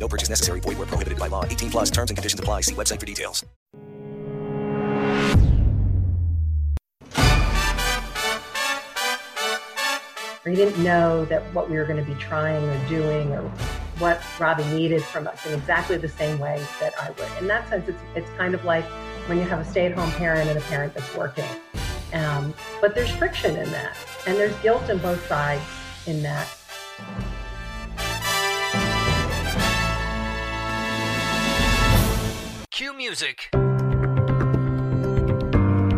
No purchase necessary. Void where prohibited by law. 18 plus terms and conditions apply. See website for details. He didn't know that what we were going to be trying or doing or what Robbie needed from us in exactly the same way that I would. In that sense, it's, it's kind of like when you have a stay-at-home parent and a parent that's working. Um, but there's friction in that, and there's guilt on both sides in that. Cue music.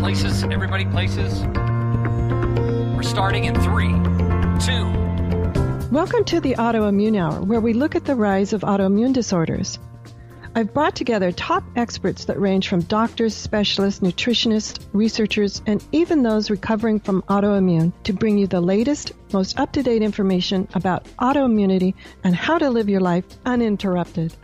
Places, everybody, places. We're starting in three, two. Welcome to the Autoimmune Hour, where we look at the rise of autoimmune disorders. I've brought together top experts that range from doctors, specialists, nutritionists, researchers, and even those recovering from autoimmune to bring you the latest, most up to date information about autoimmunity and how to live your life uninterrupted.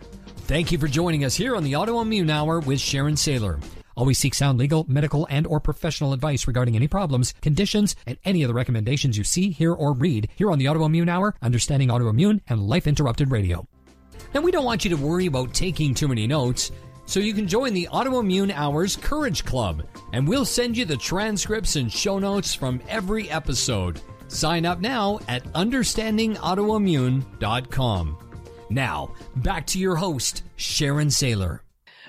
Thank you for joining us here on the Autoimmune Hour with Sharon Saylor. Always seek sound legal, medical, and or professional advice regarding any problems, conditions, and any of the recommendations you see, hear, or read here on the Autoimmune Hour, Understanding Autoimmune, and Life Interrupted Radio. Now, we don't want you to worry about taking too many notes, so you can join the Autoimmune Hours Courage Club, and we'll send you the transcripts and show notes from every episode. Sign up now at understandingautoimmune.com. Now, back to your host, Sharon Saylor.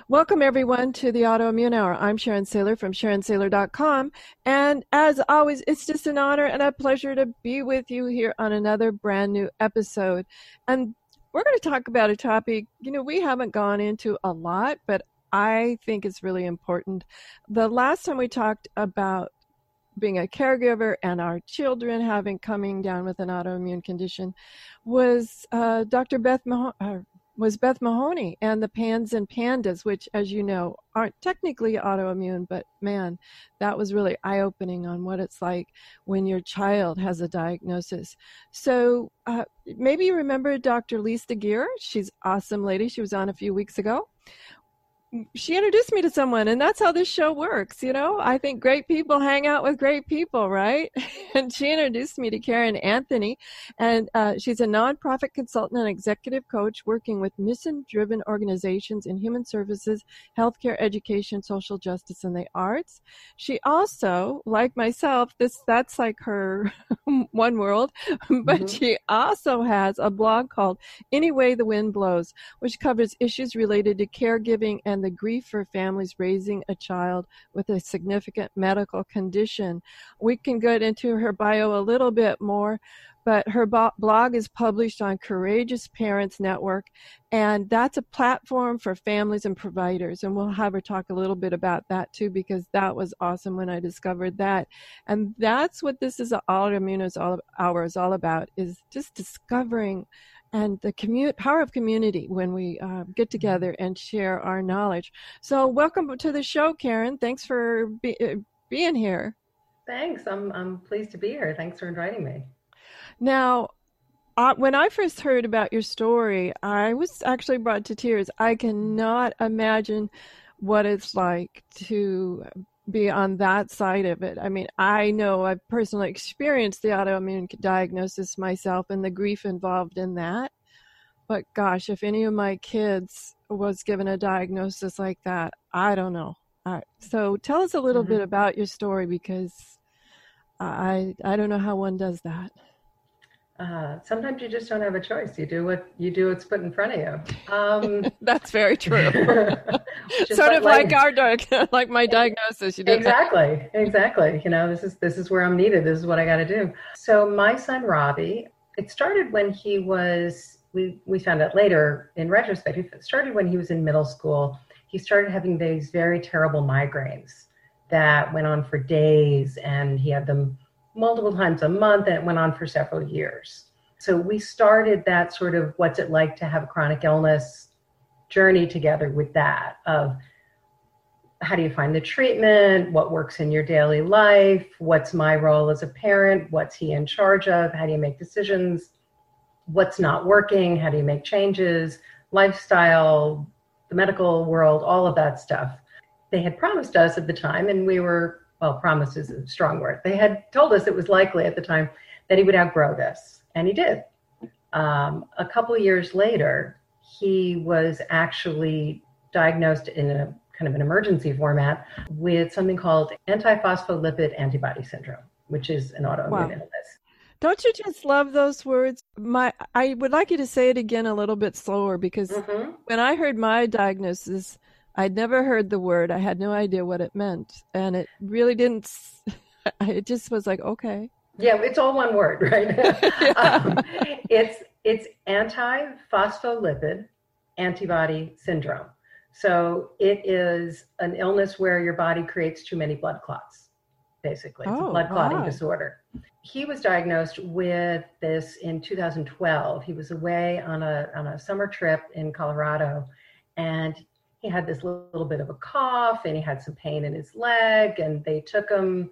Welcome, everyone, to the Autoimmune Hour. I'm Sharon Saylor from SharonSaylor.com. And as always, it's just an honor and a pleasure to be with you here on another brand new episode. And we're going to talk about a topic, you know, we haven't gone into a lot, but I think it's really important. The last time we talked about being a caregiver and our children having coming down with an autoimmune condition was uh, Dr. Beth Mah- uh, was Beth Mahoney and the Pans and Pandas, which, as you know, aren't technically autoimmune, but man, that was really eye opening on what it's like when your child has a diagnosis. So uh, maybe you remember Dr. Lisa Gear. She's awesome lady. She was on a few weeks ago she introduced me to someone and that's how this show works you know? I think great people hang out with great people right? And she introduced me to Caryn Anthony and uh, she's a nonprofit consultant and executive coach working with mission driven organizations in human services healthcare education social justice and the arts. She also like myself this that's like her one world but mm-hmm. she also has a blog called any way the wind blows which covers issues related to caregiving and and the grief for families raising a child with a significant medical condition. We can get into her bio a little bit more, but her blog is published on Courageous Parents Network, and that's a platform for families and providers. And we'll have her talk a little bit about that too, because that was awesome when I discovered that. And that's what this is autoimmune is all hour is all about: is just discovering and the commu- power of community when we uh, get mm-hmm. together and share our knowledge. So, welcome to the show, Caryn. Thanks for be- uh, being here. Thanks. I'm I'm pleased to be here. Thanks for inviting me. Now, uh, when I first heard about your story, I was actually brought to tears. I cannot imagine what it's like to be on that side of it. I mean, I know I've personally experienced the autoimmune diagnosis myself and the grief involved in that. But gosh, if any of my kids was given a diagnosis like that, I don't know. Uh, so tell us a little mm-hmm. bit about your story because I I don't know how one does that uh, sometimes you just don't have a choice. You do what you do. What's put in front of you. Um, That's very true. sort of like, like our dog, like my diagnosis. You exactly, exactly. You know, this is this is where I'm needed. This is what I got to do. So my son Robbie, it started when he was. We we found out later in retrospect. It started when he was in middle school. He started having these very terrible migraines that went on for days, and he had them multiple times a month and it went on for several years. So we started that sort of what's it like to have a chronic illness journey together with that of how do you find the treatment? What works in your daily life? What's my role as a parent? What's he in charge of? How do you make decisions? What's not working? How do you make changes? Lifestyle, the medical world, all of that stuff. They had promised us at the time, and we were, well, promised is a strong word. They had told us it was likely at the time that he would outgrow this, and he did. Um, a couple years later, he was actually diagnosed in a kind of an emergency format with something called antiphospholipid antibody syndrome, which is an autoimmune wow. illness. Don't you just love those words? My, I would like you to say it again a little bit slower because mm-hmm. when I heard my diagnosis, I'd never heard the word. I had no idea what it meant, and it really didn't. It just was like, okay. Yeah, it's all one word, right? um, it's it's antiphospholipid antibody syndrome. So it is an illness where your body creates too many blood clots, basically. It's oh, a blood clotting wow. disorder. He was diagnosed with this in 2012. He was away on a, on a summer trip in Colorado and he had this little bit of a cough and he had some pain in his leg and they took him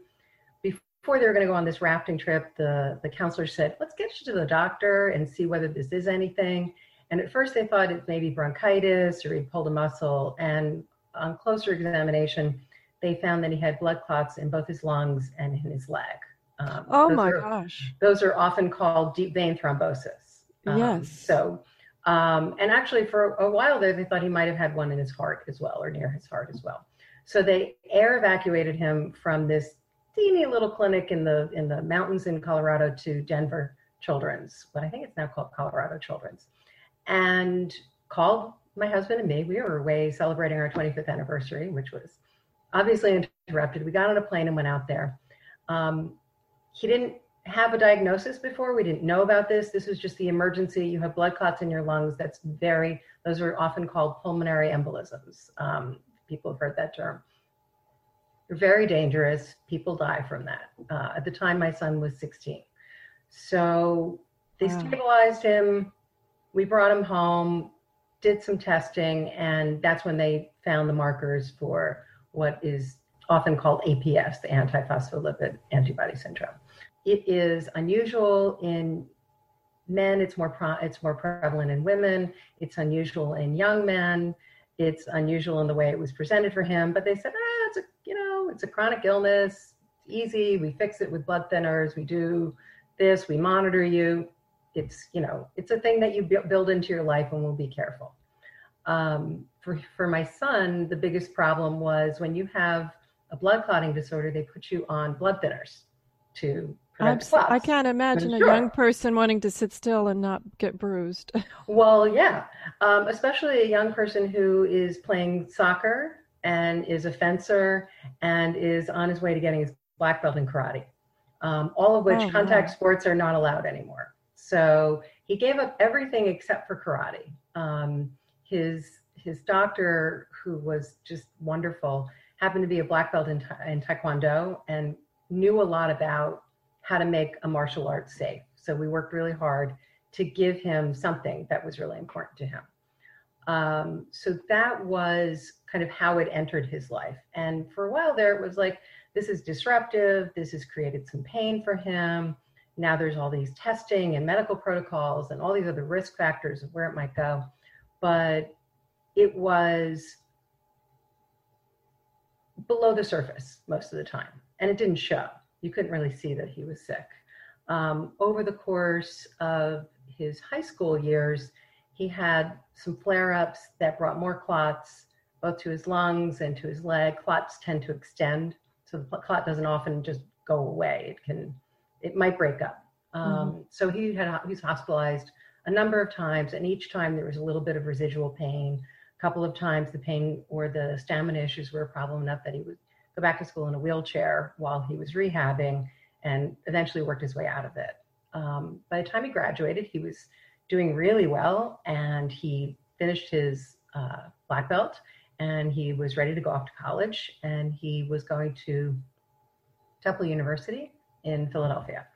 before they were going to go on this rafting trip the the counselor said let's get you to the doctor and see whether this is anything and at first they thought it may be bronchitis or he pulled a muscle. And on closer examination, they found that he had blood clots in both his lungs and in his leg. Um, oh my are, gosh. Those are often called deep vein thrombosis. Um, yes. So, um, and actually for a while there, they thought he might have had one in his heart as well, or near his heart as well. So they air evacuated him from this teeny little clinic in the in the mountains in Colorado to Denver Children's, but I think it's now called Colorado Children's and called my husband and me. We were away celebrating our 25th anniversary, which was obviously interrupted. We got on a plane and went out there. Um, he didn't have a diagnosis before. We didn't know about this. This was just the emergency. You have blood clots in your lungs. That's very, those are often called pulmonary embolisms. Um, people have heard that term. They're very dangerous. People die from that. Uh, at the time, my son was 16. So they wow. stabilized him we brought him home, did some testing, and that's when they found the markers for what is often called APS, the antiphospholipid antibody syndrome. It is unusual in men. It's more pro- it's more prevalent in women. It's unusual in young men. It's unusual in the way it was presented for him. But they said, ah, it's a you know, it's a chronic illness. It's easy. We fix it with blood thinners. We do this. We monitor you it's you know it's a thing that you build into your life and we'll be careful um, for, for my son the biggest problem was when you have a blood clotting disorder they put you on blood thinners to. I can't imagine a young person wanting to sit still and not get bruised. Well yeah. Um, especially a young person who is playing soccer and is a fencer and is on his way to getting his black belt in karate. Um, all of which oh, contact wow. sports are not allowed anymore. So he gave up everything except for karate. Um, his his doctor, who was just wonderful, happened to be a black belt in, in Taekwondo and knew a lot about how to make a martial art safe. So we worked really hard to give him something that was really important to him. Um, so that was kind of how it entered his life. And for a while there, it was like, this is disruptive. This has created some pain for him now there's all these testing and medical protocols and all these other risk factors of where it might go. But it was below the surface most of the time, and it didn't show. You couldn't really see that he was sick. Um, over the course of his high school years, he had some flare ups that brought more clots both to his lungs and to his leg. Clots tend to extend, so the clot doesn't often just go away. It can it might break up. Um, mm-hmm. So he had he was hospitalized a number of times, and each time there was a little bit of residual pain. A couple of times the pain or the stamina issues were a problem enough that he would go back to school in a wheelchair while he was rehabbing, and eventually worked his way out of it. Um, by the time he graduated, he was doing really well, and he finished his uh, black belt, and he was ready to go off to college, and he was going to Temple University in Philadelphia,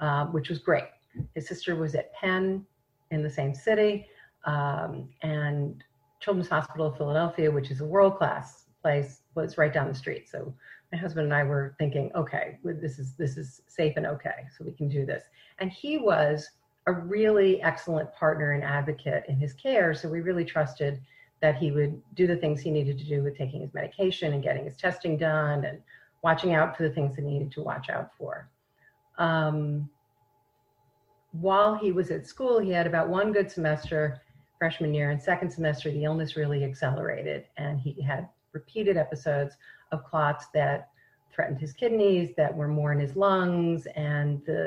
uh, which was great. His sister was at Penn in the same city, um, and Children's Hospital of Philadelphia, which is a world class place, was right down the street. So my husband and I were thinking, okay, this is this is safe and okay, so we can do this. And he was a really excellent partner and advocate in his care. So we really trusted that he would do the things he needed to do with taking his medication and getting his testing done and watching out for the things he needed to watch out for. Um, while he was at school, he had about one good semester freshman year and second semester, the illness really accelerated and he had repeated episodes of clots that threatened his kidneys, that were more in his lungs, and the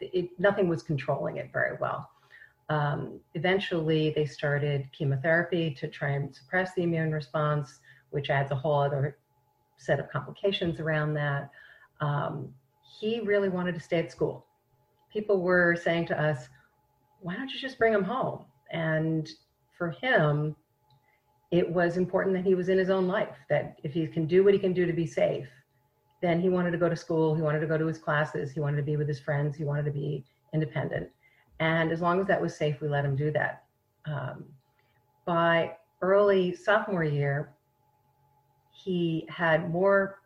it, nothing was controlling it very well. Um, eventually, they started chemotherapy to try and suppress the immune response, which adds a whole other set of complications around that. Um, he really wanted to stay at school. People were saying to us, why don't you just bring him home? And for him, it was important that he was in his own life, that if he can do what he can do to be safe, then he wanted to go to school, he wanted to go to his classes, he wanted to be with his friends, he wanted to be independent. And as long as that was safe, we let him do that. Um, by early sophomore year, he had more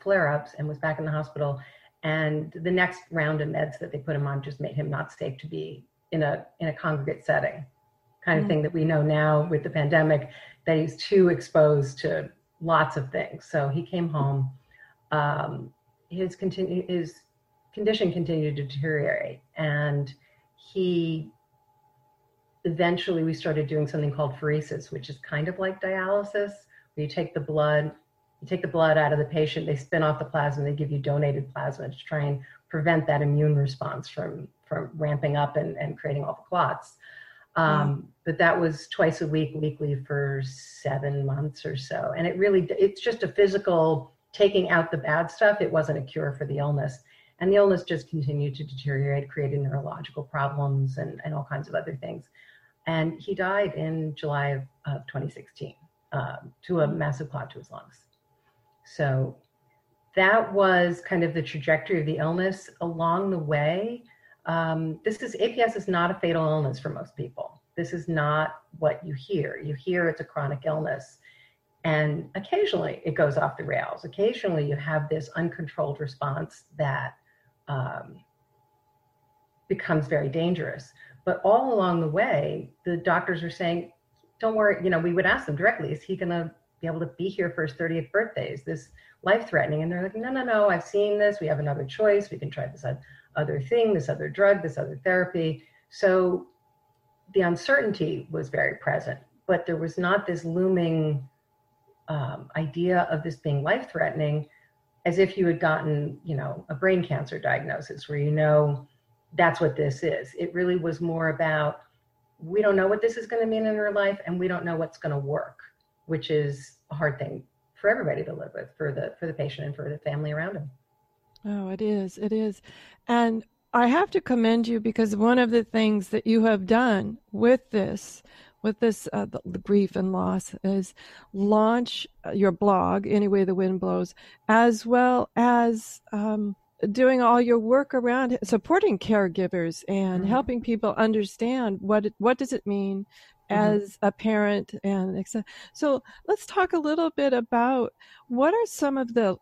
flare ups and was back in the hospital. And the next round of meds that they put him on just made him not safe to be in a in a congregate setting, kind of mm-hmm. thing that we know now with the pandemic that he's too exposed to lots of things. So he came home. Um, his continue his condition continued to deteriorate, and he eventually we started doing something called pheresis, which is kind of like dialysis, where you take the blood, you take the blood out of the patient, they spin off the plasma, they give you donated plasma to try and prevent that immune response from from ramping up and, and creating all the clots. Um, mm. But that was twice a week, weekly for seven months or so. And it really, it's just a physical taking out the bad stuff. It wasn't a cure for the illness. And the illness just continued to deteriorate, creating neurological problems and, and all kinds of other things. And he died in July of, of 2016 um, to a massive clot to his lungs. So that was kind of the trajectory of the illness. Along the way, um, this is APS is not a fatal illness for most people. This is not what you hear. You hear it's a chronic illness. And occasionally it goes off the rails. Occasionally you have this uncontrolled response that um, becomes very dangerous. But all along the way, the doctors are saying, don't worry, you know, we would ask them directly, is he going to be able to be here for his 30th birthday? Is this life threatening? And they're like, no, no, no, I've seen this. We have another choice. We can try this other thing, this other drug, this other therapy. So the uncertainty was very present, but there was not this looming um, idea of this being life threatening as if you had gotten, you know, a brain cancer diagnosis where you know that's what this is. It really was more about we don't know what this is going to mean in our life and we don't know what's going to work, which is a hard thing for everybody to live with for the for the patient and for the family around him. Oh, it is. It is. And I have to commend you because one of the things that you have done with this, with this uh, the, grief and loss, is launch uh, your blog, Any Way the Wind Blows, as well as um, doing all your work around supporting caregivers and mm-hmm. helping people understand what it, what does it mean mm-hmm. as a parent and. So let's talk a little bit about what are some of the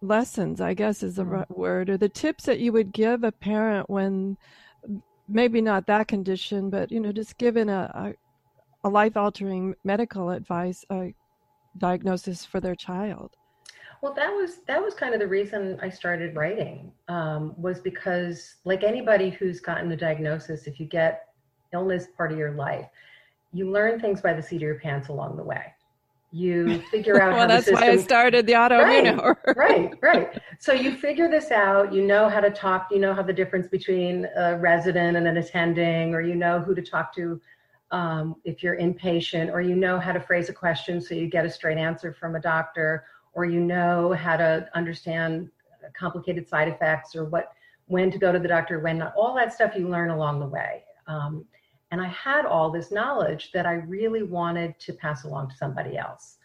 lessons, I guess is the mm. right word, or the tips that you would give a parent when maybe not that condition, but you know, just given a, a, a life altering medical advice, a diagnosis for their child? Well, that was that was kind of the reason I started writing. Um, was because, like anybody who's gotten a diagnosis, if you get illness part of your life, you learn things by the seat of your pants along the way you figure out well, that's system... why I started the autoimmune right, hour. right, right. So you figure this out. You know how to talk. You know how the difference between a resident and an attending, or you know who to talk to um, if you're inpatient, or you know how to phrase a question so you get a straight answer from a doctor, or you know how to understand complicated side effects, or what when to go to the doctor, when not. All that stuff you learn along the way. Um, and I had all this knowledge that I really wanted to pass along to somebody else.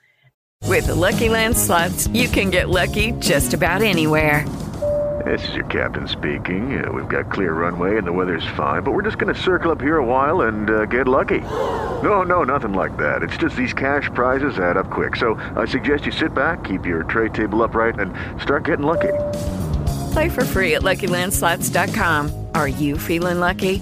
With the Lucky Land slots, you can get lucky just about anywhere. This is your captain speaking. Uh, we've got clear runway and the weather's fine, but we're just going to circle up here a while and uh, get lucky. No, no, nothing like that. It's just these cash prizes add up quick. So I suggest you sit back, keep your tray table upright, and start getting lucky. Play for free at LuckyLandSlots.com. Are you feeling lucky?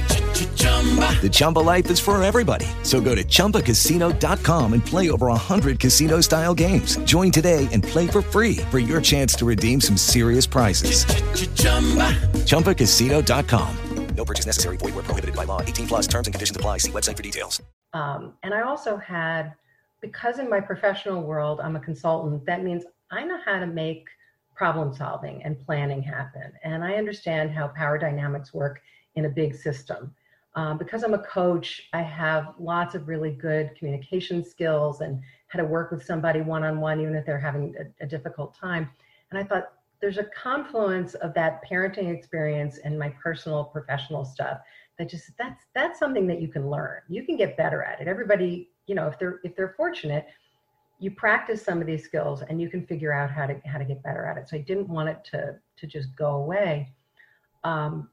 The Chumba life is for everybody. So go to ChumbaCasino.com and play over 100 casino style games. Join today and play for free for your chance to redeem some serious prizes. ChumbaCasino.com. No purchase necessary. Void where prohibited by law. 18 plus terms and conditions apply. See website for details. Um, and I also had, because in my professional world, I'm a consultant, that means I know how to make problem solving and planning happen. And I understand how power dynamics work in a big system. Um, because I'm a coach, I have lots of really good communication skills and how to work with somebody one on one, even if they're having a, a, difficult time. And I thought there's a confluence of that parenting experience and my personal professional stuff that just that's that's something that you can learn. You can get better at it. Everybody, you know, if they're if they're fortunate, you practice some of these skills and you can figure out how to how to get better at it. So I didn't want it to to just go away. Um,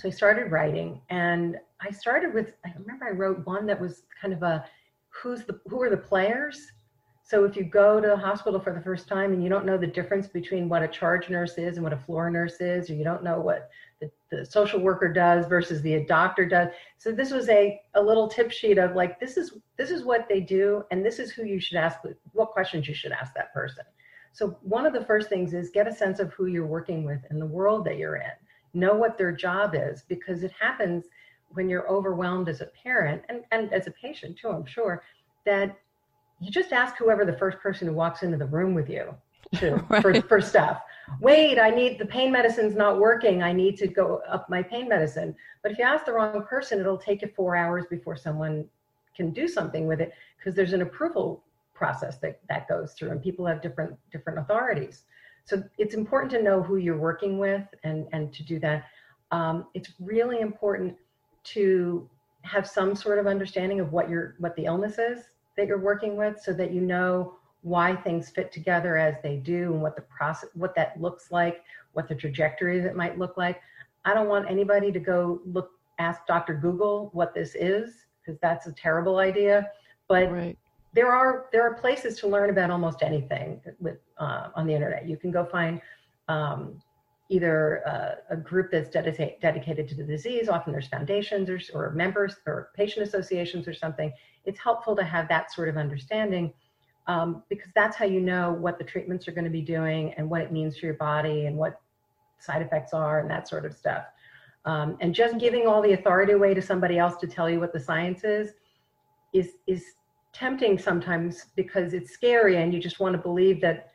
so I started writing, and I started with I remember I wrote one that was kind of a who's the who are the players. So if you go to the hospital for the first time and you don't know the difference between what a charge nurse is and what a floor nurse is, or you don't know what the, the social worker does versus the doctor does. So this was a, a little tip sheet of like this is this is what they do and this is who you should ask what questions you should ask that person. So one of the first things is get a sense of who you're working with in the world that you're in know what their job is because it happens when you're overwhelmed as a parent and, and as a patient too, I'm sure, that you just ask whoever the first person who walks into the room with you to, right. for, for stuff. Wait, I need the pain medicine's not working. I need to go up my pain medicine. But if you ask the wrong person, it'll take you four hours before someone can do something with it because there's an approval process that, that goes through and people have different different authorities. So it's important to know who you're working with and, and to do that. Um, it's really important to have some sort of understanding of what your what the illness is that you're working with so that you know why things fit together as they do and what the process what that looks like what the trajectory that might look like. I don't want anybody to go look ask dr google what this is because that's a terrible idea. But right there are there are places to learn about almost anything with uh, on the internet. You can go find um, either uh, a group that's dedicated dedicated to the disease. Often there's foundations or, or members or patient associations or something. It's helpful to have that sort of understanding um, because that's how you know what the treatments are going to be doing and what it means for your body and what side effects are and that sort of stuff. Um, and just giving all the authority away to somebody else to tell you what the science is is is tempting sometimes because it's scary and you just want to believe that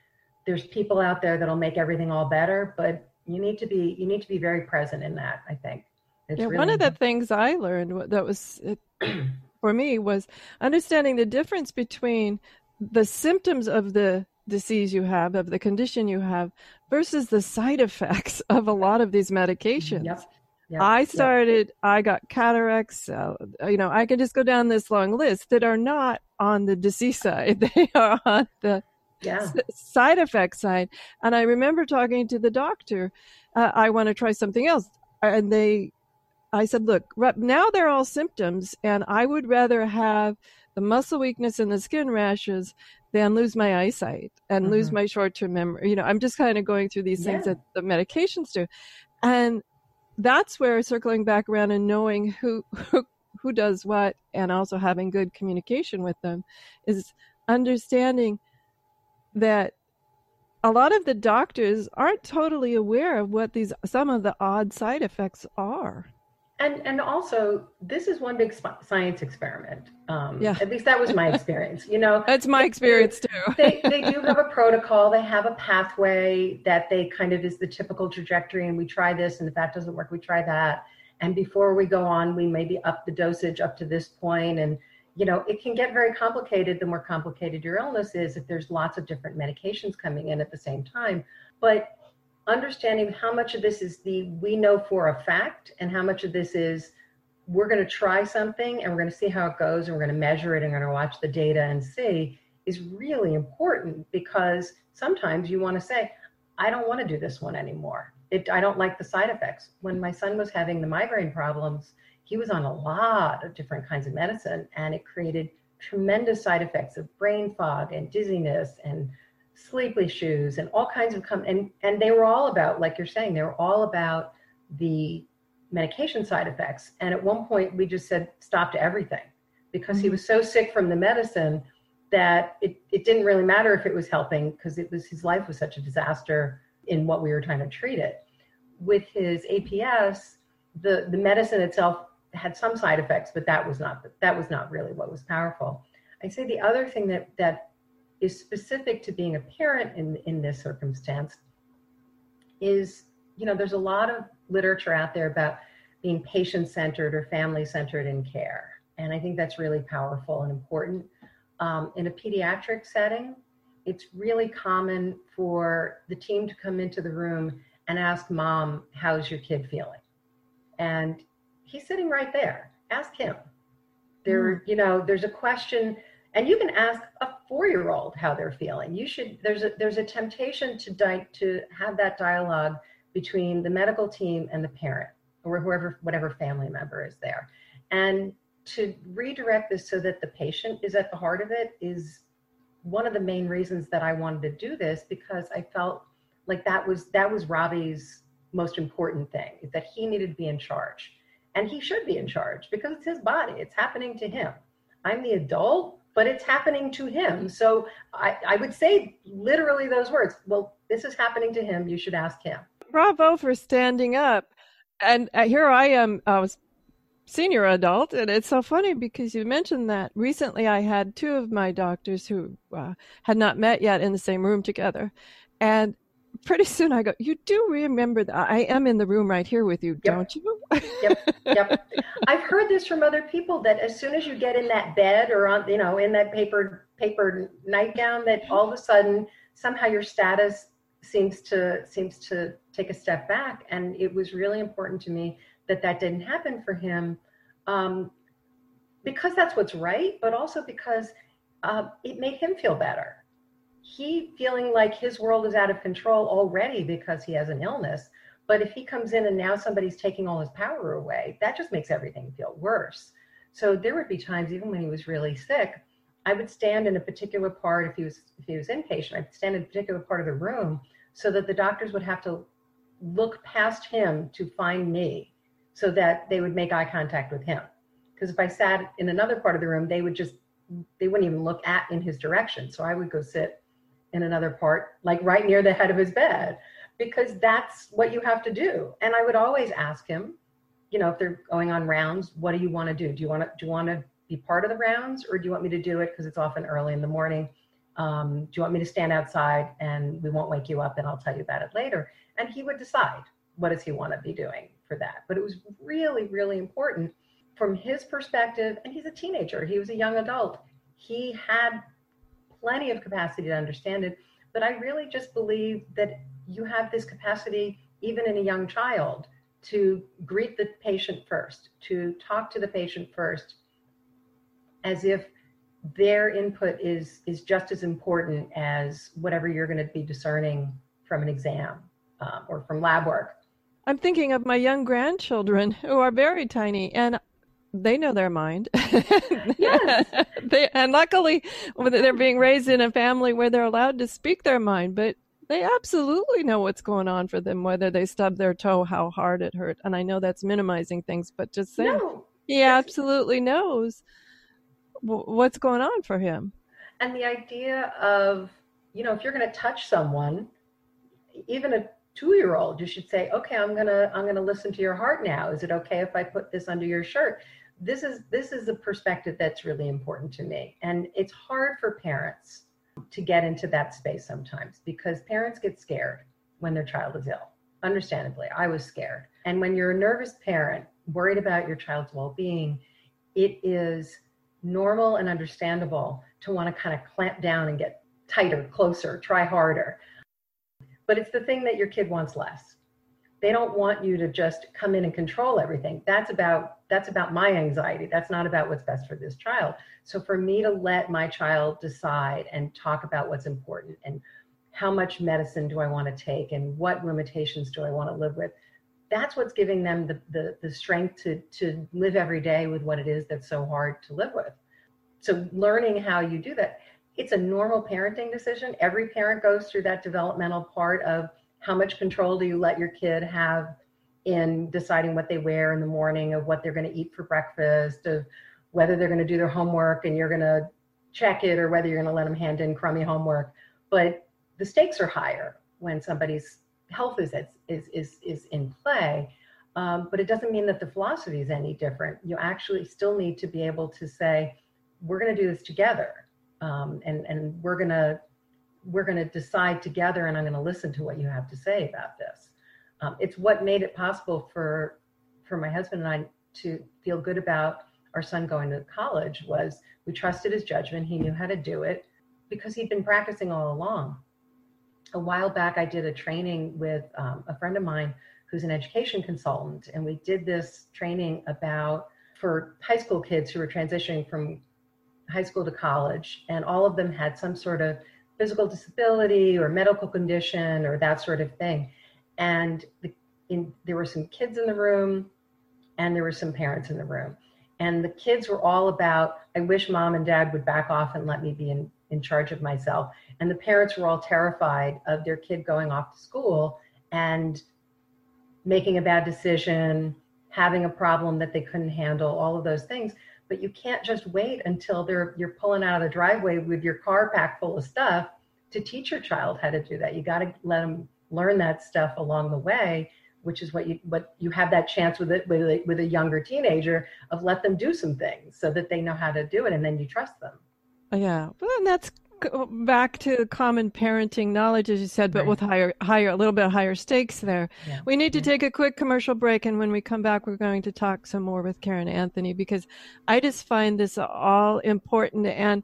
there's people out there that'll make everything all better but you need to be you need to be very present in that i think it's yeah, really one of the things i learned that was uh, for me was understanding the difference between the symptoms of the disease you have of the condition you have versus the side effects of a lot of these medications yep. Yep. I started, yep. I got cataracts. Uh, you know, I can just go down this long list that are not on the disease side. They are on the yeah. side effect side. And I remember talking to the doctor, uh, I want to try something else. And they, I said, look, now they're all symptoms, and I would rather have the muscle weakness and the skin rashes than lose my eyesight and mm-hmm. lose my short term memory. You know, I'm just kind of going through these yeah. things that the medications do. And that's where circling back around and knowing who, who who does what and also having good communication with them is understanding that a lot of the doctors aren't totally aware of what these some of the odd side effects are and and also this is one big science experiment. Um, yeah. at least that was my experience you know? That's my experience too. they, they do have a protocol. They have a pathway that they kind of is the typical trajectory and we try this and if that doesn't work we try that. And before we go on we maybe up the dosage up to this point and you know, it can get very complicated. The more complicated your illness is if there's lots of different medications coming in at the same time. But understanding how much of this is the we know for a fact and how much of this is we're going to try something and we're going to see how it goes and we're going to measure it and we're going to watch the data and see is really important because sometimes you want to say, I don't want to do this one anymore. It, I don't like the side effects. When my son was having the migraine problems, he was on a lot of different kinds of medicine and it created tremendous side effects of brain fog and dizziness and sleep issues and all kinds of come and and they were all about like you're saying they were all about the medication side effects and at one point we just said stop to everything because mm-hmm. he was so sick from the medicine that it, it didn't really matter if it was helping because it was his life was such a disaster in what we were trying to treat it with his aps the the medicine itself had some side effects, but that was not that was not really what was powerful. I say the other thing that that is specific to being a parent in in this circumstance is you know there's a lot of literature out there about being patient centered or family centered in care, and I think that's really powerful and important. Um, in a pediatric setting, it's really common for the team to come into the room and ask mom, "How's your kid feeling?" And he's sitting right there. Ask him. There, mm. you know, there's a question, and you can ask a four-year-old how they're feeling. You should. There's a there's a temptation to di- to have that dialogue between the medical team and the parent, or whoever, whatever family member is there, and to redirect this so that the patient is at the heart of it is one of the main reasons that I wanted to do this because I felt like that was that was Robbie's most important thing is that he needed to be in charge and he should be in charge because it's his body it's happening to him i'm the adult but it's happening to him. So i, I would say literally those words well this is happening to him. You should ask him. Bravo for standing up. And uh, here i am i was senior adult and it's so funny because you mentioned that recently i had two of my doctors who uh, had not met yet in the same room together. And pretty soon I go, you do remember that I am in the room right here with you, yep. don't you? yep, yep. I've heard this from other people that as soon as you get in that bed or on, you know, in that paper paper nightgown, that all of a sudden somehow your status seems to seems to take a step back. And it was really important to me that that didn't happen for him, um, because that's what's right, but also because uh, it made him feel better he feeling like his world is out of control already because he has an illness. But if he comes in and now somebody's taking all his power away, that just makes everything feel worse. So there would be times, even when he was really sick, I would stand in a particular part if he was if he was inpatient, I'd stand in a particular part of the room so that the doctors would have to look past him to find me so that they would make eye contact with him. Because if I sat in another part of the room, they would just they wouldn't even look at in his direction. So I would go sit in another part, like right near the head of his bed, because that's what you have to do. And I would always ask him, you know, if they're going on rounds, what do you want to do? Do you want to do you want to be part of the rounds, or do you want me to do it because it's often early in the morning? Um, do you want me to stand outside and we won't wake you up and I'll tell you about it later? And he would decide what does he want to be doing for that. But it was really, really important from his perspective. And he's a teenager. He was a young adult. He had plenty of capacity to understand it. But I really just believe that you have this capacity, even in a young child, to greet the patient first, to talk to the patient first, as if their input is is just as important as whatever you're going to be discerning from an exam um, or from lab work. I'm thinking of my young grandchildren who are very tiny, and they know their mind. yes. they, and luckily, they're being raised in a family where they're allowed to speak their mind, but they absolutely know what's going on for them, whether they stub their toe, how hard it hurt. And I know that's minimizing things, but just saying, no. he absolutely knows what's going on for him. And the idea of, you know, if you're going to touch someone, even a two year old you should say okay i'm gonna i'm gonna listen to your heart now is it okay if i put this under your shirt this is this is a perspective that's really important to me and it's hard for parents to get into that space sometimes because parents get scared when their child is ill understandably i was scared and when you're a nervous parent worried about your child's well-being it is normal and understandable to want to kind of clamp down and get tighter, closer, try harder. But it's the thing that your kid wants less. They don't want you to just come in and control everything. That's about that's about my anxiety. That's not about what's best for this child. So for me to let my child decide and talk about what's important and how much medicine do I want to take and what limitations do I want to live with, that's what's giving them the, the, the strength to, to live every day with what it is that's so hard to live with. So learning how you do that, it's a normal parenting decision. Every parent goes through that developmental part of how much control do you let your kid have in deciding what they wear in the morning, of what they're going to eat for breakfast, of whether they're going to do their homework and you're going to check it or whether you're going to let them hand in crummy homework. But the stakes are higher when somebody's health is is is is in play. Um, but it doesn't mean that the philosophy is any different. You actually still need to be able to say, we're going to do this together, um, and and we're going to we're going to decide together, and I'm going to listen to what you have to say about this. Um, it's what made it possible for for my husband and I to feel good about our son going to college. Was we trusted his judgment; he knew how to do it because he'd been practicing all along a while back, I did a training with um, a friend of mine who's an education consultant, and we did this training about for high school kids who were transitioning from high school to college, and all of them had some sort of physical disability or medical condition or that sort of thing. And the, in, there were some kids in the room, and there were some parents in the room. And the kids were all about, I wish mom and dad would back off and let me be in, in charge of myself. And the parents were all terrified of their kid going off to school and making a bad decision, having a problem that they couldn't handle, all of those things. But you can't just wait until they're you're pulling out of the driveway with your car packed full of stuff to teach your child how to do that. You got to let them learn that stuff along the way, which is what you what you have that chance with it with a, with a younger teenager of let them do some things so that they know how to do it, and then you trust them. Oh, yeah, well, and that's back to common parenting knowledge, as you said, but right. with higher, higher, a little bit higher stakes there. Yeah. We need to take a quick commercial break, and when we come back, we're going to talk some more with Caryn Anthony because I just find this all important and.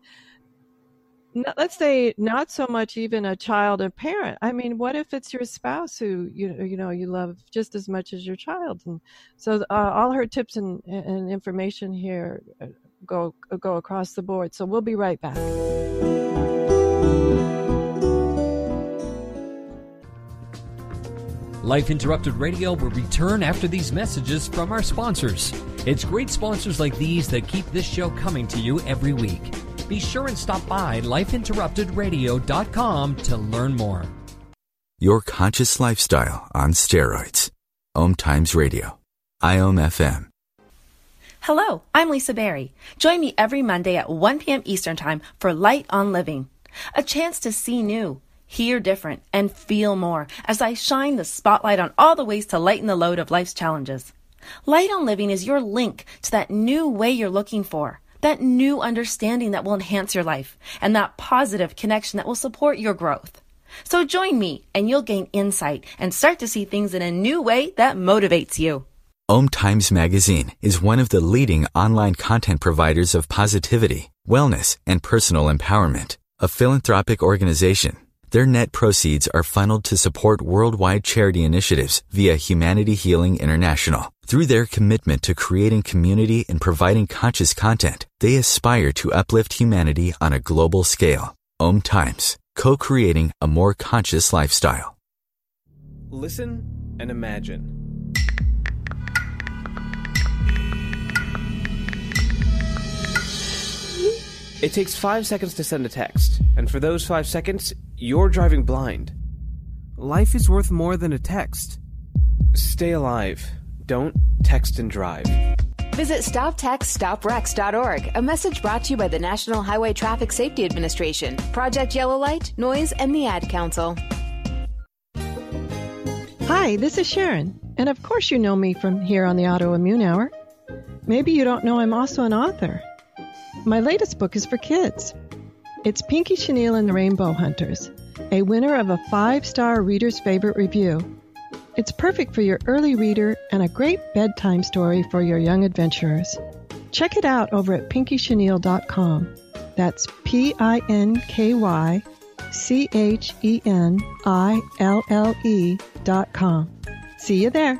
Let's say not so much even a child or parent. I mean, what if it's your spouse who you you know you love just as much as your child? And so uh, all her tips and, and information here uh, go go across the board. So we'll be right back. Life Interrupted Radio will return after these messages from our sponsors. It's great sponsors like these that keep this show coming to you every week. Be sure and stop by lifeinterruptedradio.com to learn more. Your conscious lifestyle on steroids. Om Times Radio. IOM FM. Hello, I'm Lisa Barry. Join me every Monday at 1 p.m. Eastern Time for Light on Living, a chance to see new, hear different, and feel more as I shine the spotlight on all the ways to lighten the load of life's challenges. Light on Living is your link to that new way you're looking for, that new understanding that will enhance your life, and that positive connection that will support your growth. So join me and you'll gain insight and start to see things in a new way that motivates you. Om Times Magazine is one of the leading online content providers of positivity, wellness, and personal empowerment. A philanthropic organization, their net proceeds are funneled to support worldwide charity initiatives via Humanity Healing International. Through their commitment to creating community and providing conscious content, they aspire to uplift humanity on a global scale. Om Times, co-creating a more conscious lifestyle. Listen and imagine It takes five seconds to send a text, and for those five seconds, you're driving blind. Life is worth more than a text. Stay alive. Don't text and drive. Visit StopTextStopWrecks.org, a message brought to you by the National Highway Traffic Safety Administration, Project Yellow Light, Noise, and the Ad Council. Hi, this is Sharon, and of course you know me from here on the Autoimmune Hour. Maybe you don't know I'm also an author. My latest book is for kids. It's Pinky Chenille and the Rainbow Hunters, a winner of a five star reader's favorite review. It's perfect for your early reader and a great bedtime story for your young adventurers. Check it out over at pinkychenille.com. That's P I N K Y C H E N I L L E dot com. See you there.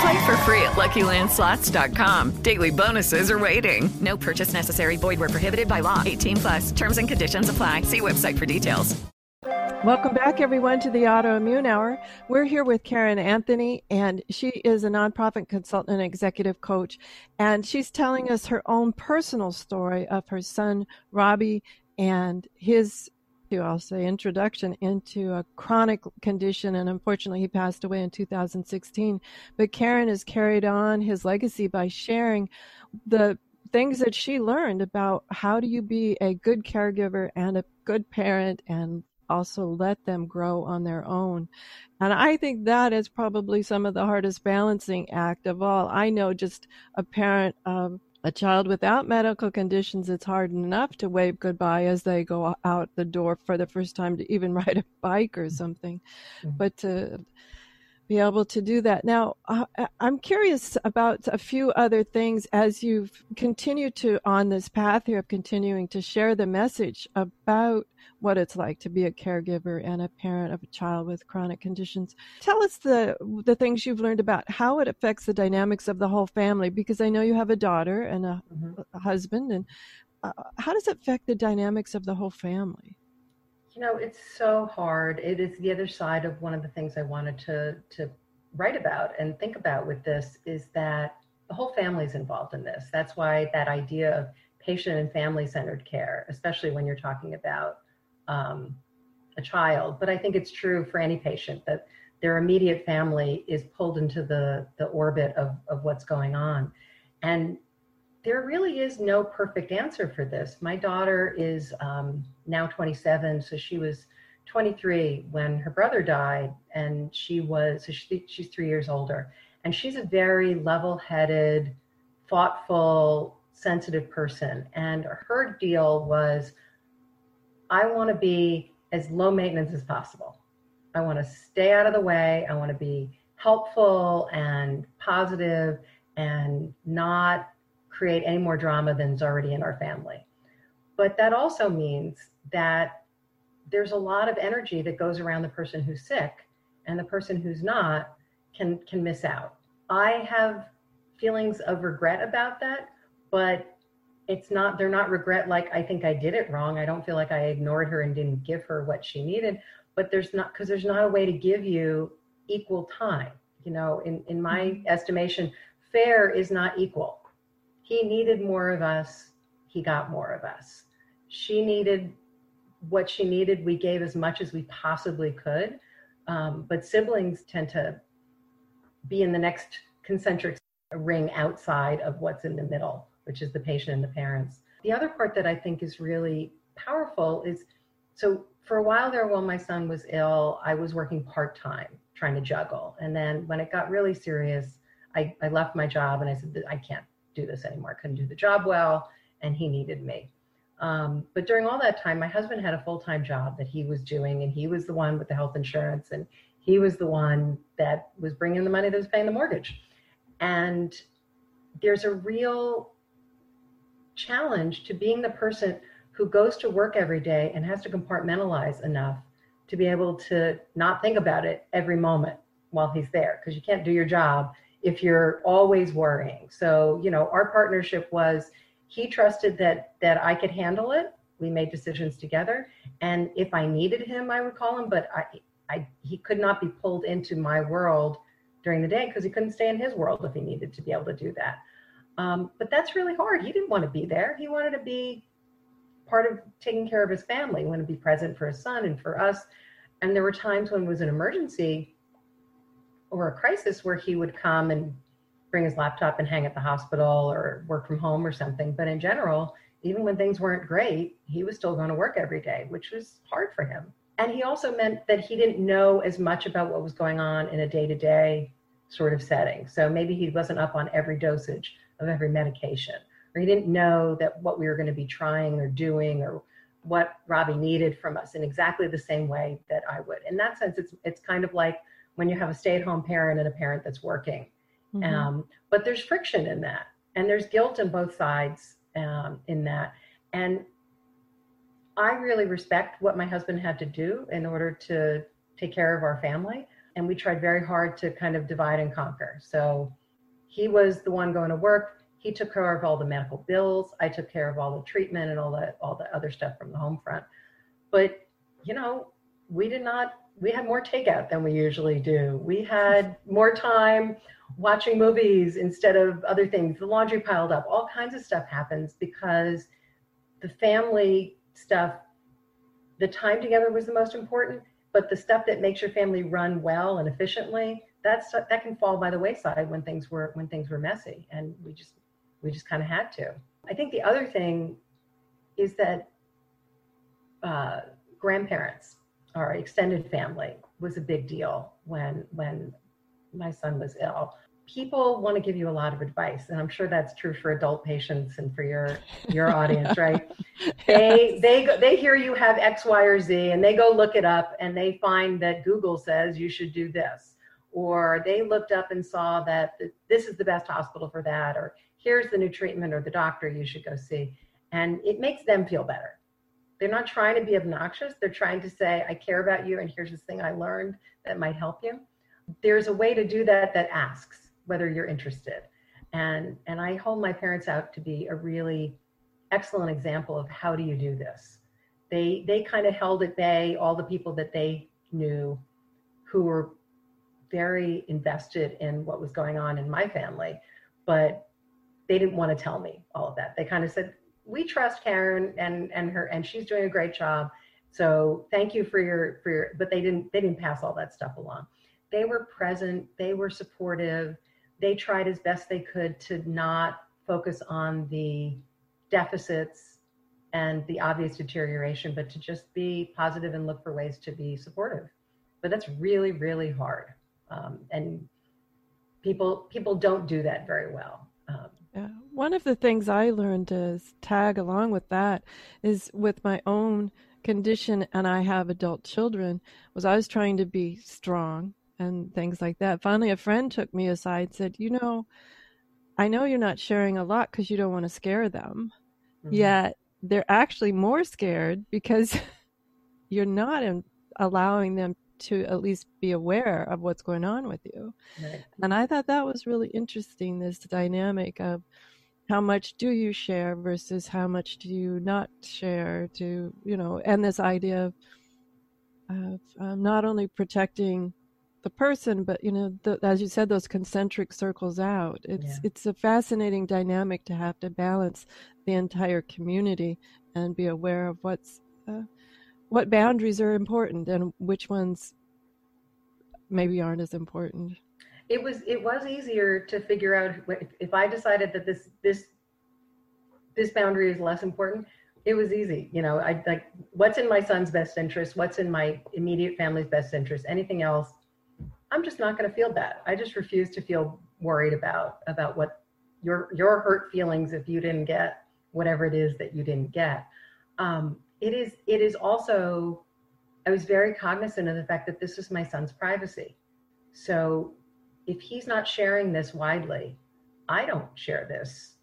Play for free at LuckyLandSlots.com. Daily bonuses are waiting. No purchase necessary. Void where prohibited by law. 18 plus. Terms and conditions apply. See website for details. Welcome back, everyone, to the Autoimmune Hour. We're here with Caryn Anthony, and she is a nonprofit consultant and executive coach. And she's telling us her own personal story of her son, Robbie, and his I'll say introduction into a chronic condition and unfortunately he passed away in 2016 but Caryn has carried on his legacy by sharing the things that she learned about how do you be a good caregiver and a good parent and also let them grow on their own. And I think that is probably some of the hardest balancing act of all. I know just a parent of a child without medical conditions, it's hard enough to wave goodbye as they go out the door for the first time to even ride a bike or something. Mm-hmm. But to be able to do that. Now, I'm curious about a few other things as you've continued to on this path here of continuing to share the message about what it's like to be a caregiver and a parent of a child with chronic conditions. Tell us the the things you've learned about how it affects the dynamics of the whole family because I know you have a daughter and a, mm-hmm. a husband and uh, how does it affect the dynamics of the whole family? You know, it's so hard. It is the other side of one of the things I wanted to to write about and think about with this is that the whole family is involved in this. That's why that idea of patient and family centered care, especially when you're talking about um, a child. But I think it's true for any patient that their immediate family is pulled into the the orbit of of what's going on, and there really is no perfect answer for this. My daughter is um, now 27, so she was 23 when her brother died, and she was so she, she's three years older, and she's a very level-headed, thoughtful, sensitive person. And her deal was, I want to be as low maintenance as possible. I want to stay out of the way. I want to be helpful and positive and not create any more drama than's already in our family. But that also means that there's a lot of energy that goes around the person who's sick and the person who's not can can miss out. I have feelings of regret about that, but it's not they're not regret like I think I did it wrong. I don't feel like I ignored her and didn't give her what she needed, but there's not because there's not a way to give you equal time. You know, in in my mm-hmm. estimation, fair is not equal he needed more of us. He got more of us. She needed what she needed. We gave as much as we possibly could. Um, but siblings tend to be in the next concentric ring outside of what's in the middle, which is the patient and the parents. The other part that I think is really powerful is so for a while there, while my son was ill, I was working part time trying to juggle. And then when it got really serious, I, I left my job and I said, I can't do this anymore. I couldn't do the job well, and he needed me. Um, but during all that time, my husband had a full time job that he was doing, and he was the one with the health insurance, and he was the one that was bringing the money that was paying the mortgage. And there's a real challenge to being the person who goes to work every day and has to compartmentalize enough to be able to not think about it every moment while he's there because you can't do your job if you're always worrying. So, you know, our partnership was he trusted that that I could handle it we made decisions together. And if I needed him, I would call him, but I, I he could not be pulled into my world during the day because he couldn't stay in his world if he needed to be able to do that. Um, but that's really hard. He didn't want to be there. He wanted to be part of taking care of his family, he wanted to be present for his son and for us. And there were times when it was an emergency or a crisis where he would come and bring his laptop and hang at the hospital or work from home or something. But in general, even when things weren't great, he was still going to work every day, which was hard for him. And he also meant that he didn't know as much about what was going on in a day to day sort of setting. So maybe he wasn't up on every dosage of every medication, or he didn't know that what we were going to be trying or doing or what Robbie needed from us in exactly the same way that I would. In that sense, it's it's kind of like when you have a stay-at-home parent and a parent that's working. Mm-hmm. Um, but there's friction in that, and there's guilt on both sides um, in that. And I really respect what my husband had to do in order to take care of our family. And we tried very hard to kind of divide and conquer. So he was the one going to work. He took care of all the medical bills. I took care of all the treatment and all the all the other stuff from the home front. But you know, we did not we had more takeout than we usually do. We had more time watching movies instead of other things. The laundry piled up. All kinds of stuff happens because the family stuff, the time together was the most important, but the stuff that makes your family run well and efficiently, that's that can fall by the wayside when things were when things were messy. And we just we just kind of had to. I think the other thing is that uh, grandparents our extended family was a big deal when when my son was ill people want to give you a lot of advice and i'm sure that's true for adult patients and for your your audience right? They they go, they hear you have x y or z and they go look it up and they find that google says you should do this. Or they looked up and saw that this is the best hospital for that or here's the new treatment or the doctor you should go see. And it makes them feel better. They're not trying to be obnoxious. They're trying to say, I care about you, and here's this thing I learned that might help you. There's a way to do that that asks whether you're interested. And, and I hold my parents out to be a really excellent example of how do you do this. They, they kind of held at bay all the people that they knew who were very invested in what was going on in my family, but they didn't want to tell me all of that. They kind of said, we trust Caryn and and her and she's doing a great job. So thank you for your for your but they didn't they didn't pass all that stuff along. They were present, they were supportive. They tried as best they could to not focus on the deficits and the obvious deterioration, but to just be positive and look for ways to be supportive. But that's really, really hard. Um, and people people don't do that very well. Um, yeah. One of the things I learned to tag along with that is with my own condition, and I have adult children, was I was trying to be strong and things like that. Finally, a friend took me aside and said, You know, I know you're not sharing a lot because you don't want to scare them. Mm-hmm. Yet they're actually more scared because you're not in, allowing them to at least be aware of what's going on with you. Right. And I thought that was really interesting this dynamic of how much do you share versus how much do you not share to, you know, and this idea of, of um, not only protecting the person, but you know, the, as you said, those concentric circles out. It's yeah. it's a fascinating dynamic to have to balance the entire community and be aware of what's uh, what boundaries are important and which ones maybe aren't as important it was it was easier to figure out if i decided that this this this boundary is less important it was easy you know i like what's in my son's best interest what's in my immediate family's best interest anything else i'm just not going to feel bad i just refuse to feel worried about about what your your hurt feelings if you didn't get whatever it is that you didn't get. Um, it is it is also i was very cognizant of the fact that this is my son's privacy. So if he's not sharing this widely i don't share this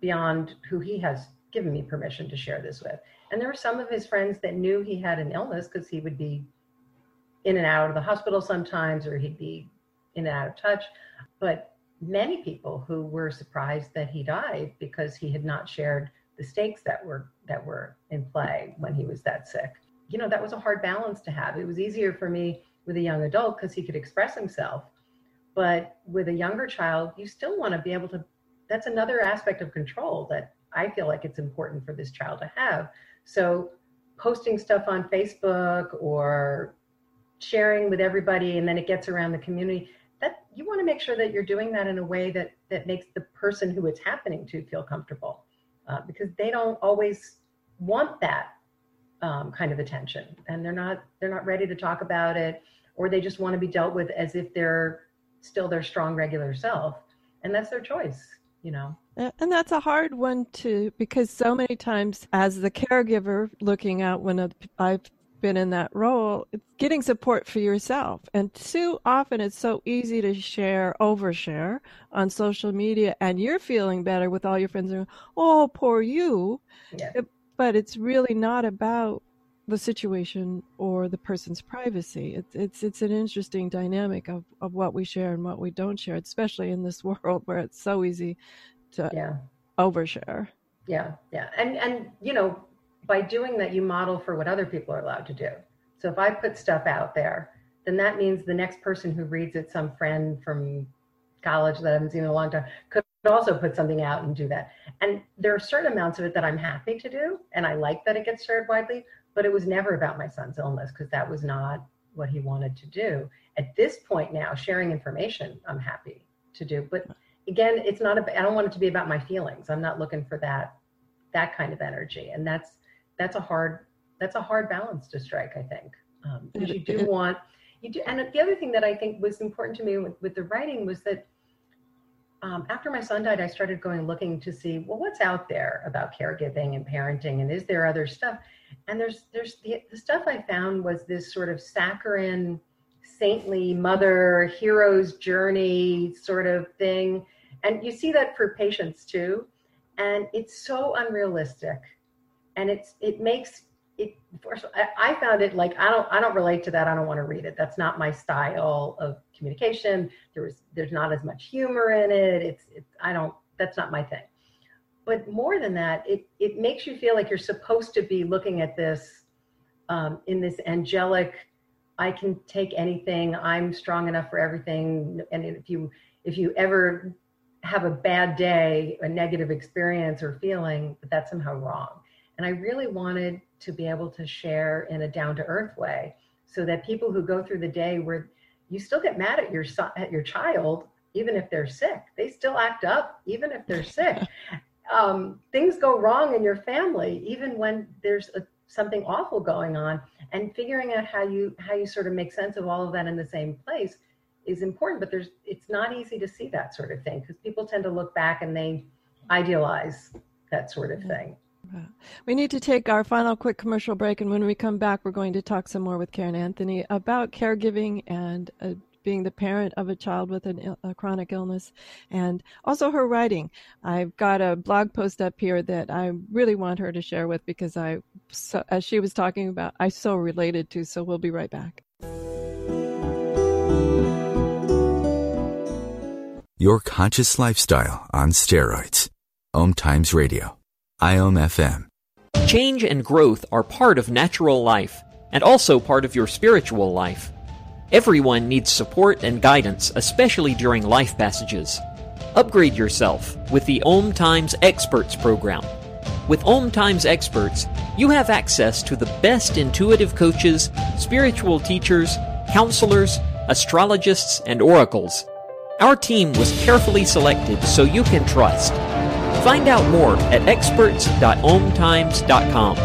beyond who he has given me permission to share this with. And there were some of his friends that knew he had an illness because he would be in and out of the hospital sometimes or he'd be in and out of touch but many people who were surprised that he died because he had not shared the stakes that were that were in play when he was that sick. You know, that was a hard balance to have. It was easier for me with a young adult because he could express himself. But with a younger child, you still want to be able to that's another aspect of control that I feel like it's important for this child to have. So posting stuff on Facebook or sharing with everybody and then it gets around the community that you want to make sure that you're doing that in a way that that makes the person who it's happening to feel comfortable uh, because they don't always want that um, kind of attention and they're not they're not ready to talk about it or they just want to be dealt with as if they're still their strong regular self and that's their choice you know? And that's a hard one to because so many times as the caregiver looking out when I've been in that role, getting support for yourself. And too often it's so easy to share, overshare on social media, and you're feeling better with all your friends. And, oh, poor you. Yeah. But it's really not about the situation or the person's privacy. It's it's it's an interesting dynamic of, of what we share and what we don't share, especially in this world where it's so easy to yeah. overshare. Yeah, yeah. And and you know, by doing that, you model for what other people are allowed to do. So if I put stuff out there, then that means the next person who reads it, some friend from college that I haven't seen in a long time, could also put something out and do that. And there are certain amounts of it that I'm happy to do, and I like that it gets shared widely. But it was never about my son's illness because that was not what he wanted to do. At this point now, sharing information, I'm happy to do. But again, it's not. I don't want it to be about my feelings. I'm not looking for that that kind of energy, and that's that's a hard that's a hard balance to strike i think. Um, because you do want you do and the other thing that i think was important to me with, with the writing was that um, after my son died i started going looking to see well what's out there about caregiving and parenting and is there other stuff? And there's there's the, the stuff i found was this sort of saccharine saintly mother hero's journey sort of thing. And you see that for patients too. And it's so unrealistic and it's it makes it first I, found it like i don't i don't relate to that. I don't want to read it. That's not my style of communication. There was there's not as much humor in it. It's it's i don't that's not my thing. But more than that it it makes you feel like you're supposed to be looking at this um, in this angelic i can take anything i'm strong enough for everything and if you if you ever have a bad day a negative experience or feeling that that's somehow wrong and I really wanted to be able to share in a down to earth way so that people who go through the day where you still get mad at your son, at your child, even if they're sick, they still act up, even if they're sick. um, things go wrong in your family, even when there's a, something awful going on and figuring out how you, how you sort of make sense of all of that in the same place is important, but there's, it's not easy to see that sort of thing because people tend to look back and they idealize that sort of thing. We need to take our final quick commercial break, and when we come back, we're going to talk some more with Caryn Anthony about caregiving and uh, being the parent of a child with an, a chronic illness, and also her writing. I've got a blog post up here that I really want her to share with because I, so, as she was talking about, I so related to. So we'll be right back. Your conscious lifestyle on steroids. Om Times Radio. IOM. Change and growth are part of natural life and also part of your spiritual life. Everyone needs support and guidance, especially during life passages. Upgrade yourself with the Om Times Experts program. With Om Times Experts, you have access to the best intuitive coaches, spiritual teachers, counselors, astrologists, and oracles. Our team was carefully selected so you can trust. Find out more at experts.omtimes.com.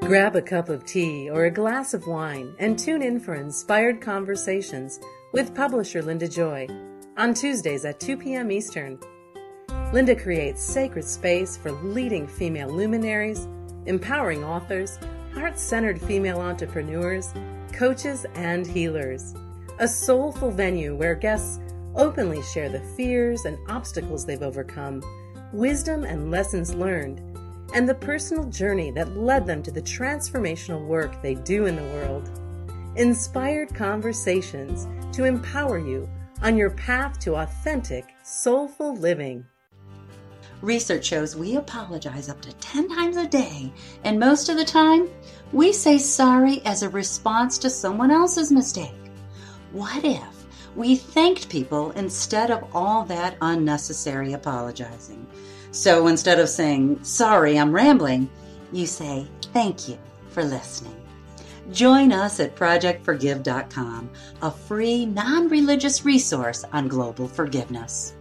Grab a cup of tea or a glass of wine and tune in for inspired conversations with publisher Linda Joy on Tuesdays at 2 p.m. Eastern. Linda creates sacred space for leading female luminaries, empowering authors, heart centered female entrepreneurs, coaches, and healers. A soulful venue where guests openly share the fears and obstacles they've overcome, wisdom and lessons learned, and the personal journey that led them to the transformational work they do in the world. Inspired conversations to empower you on your path to authentic, soulful living. Research shows we apologize up to 10 times a day, and most of the time, we say sorry as a response to someone else's mistake. What if we thanked people instead of all that unnecessary apologizing? So instead of saying, sorry, I'm rambling, you say, thank you for listening. Join us at ProjectForgive.com, a free, non religious resource on global forgiveness.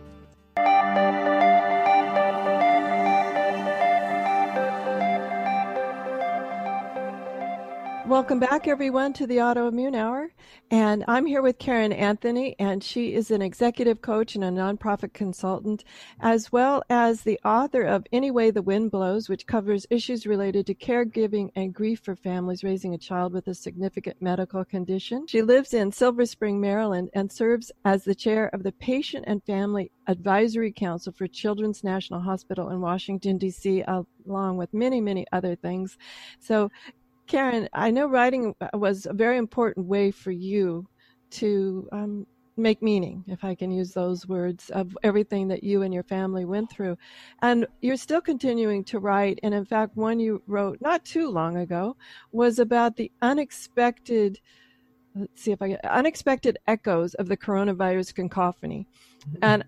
Welcome back, everyone, to the Autoimmune Hour. And I'm here with Caryn Anthony, and she is an executive coach and a nonprofit consultant, as well as the author of Any Way the Wind Blows, which covers issues related to caregiving and grief for families raising a child with a significant medical condition. She lives in Silver Spring, Maryland, and serves as the chair of the Patient and Family Advisory Council for Children's National Hospital in Washington, D.C., along with many, many other things. So, Caryn, I know writing was a very important way for you to um, make meaning, if I can use those words, of everything that you and your family went through. And you're still continuing to write. And in fact, one you wrote not too long ago was about the unexpected, let's see if I get unexpected echoes of the coronavirus cacophony. Mm-hmm. And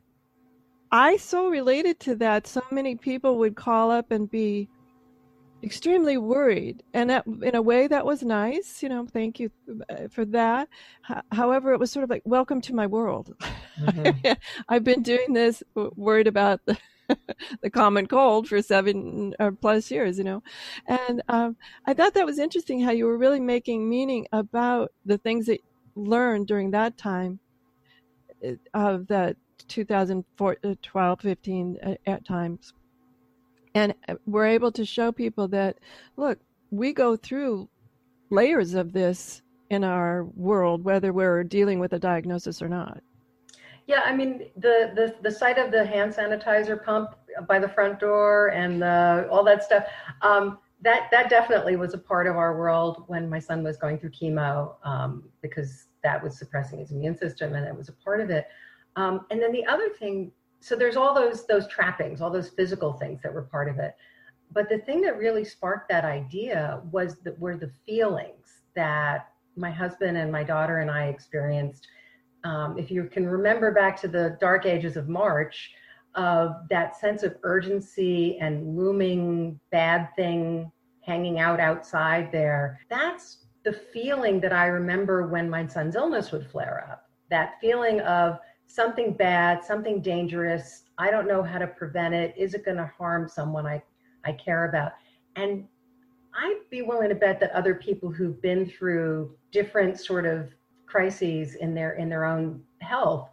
I so related to that. So many people would call up and be extremely worried. And that, in a way that was nice you know thank you uh, for that. However it was sort of like welcome to my world. Mm-hmm. i've been doing this worried about the, the common cold for seven or plus years you know. And um, i thought that was interesting how you were really making meaning about the things that learned during that time uh, of the 2012 15 uh, at times and uh, we're able to show people that look we go through layers of this in our world whether we're dealing with a diagnosis or not. Yeah i mean the the, the sight of the hand sanitizer pump by the front door and the, all that stuff um, that that definitely was a part of our world when my son was going through chemo um, because that was suppressing his immune system and it was a part of it. Um, and then the other thing so there's all those those trappings all those physical things that were part of it. But the thing that really sparked that idea was that were the feelings that my husband and my daughter and i experienced. Um, if you can remember back to the dark ages of march of that sense of urgency and looming bad thing hanging out outside there that's the feeling that i remember when my son's illness would flare up. That feeling of something bad, something dangerous. I don't know how to prevent it. Is it going to harm someone I, I care about? And I'd be willing to bet that other people who've been through different sort of crises in their in their own health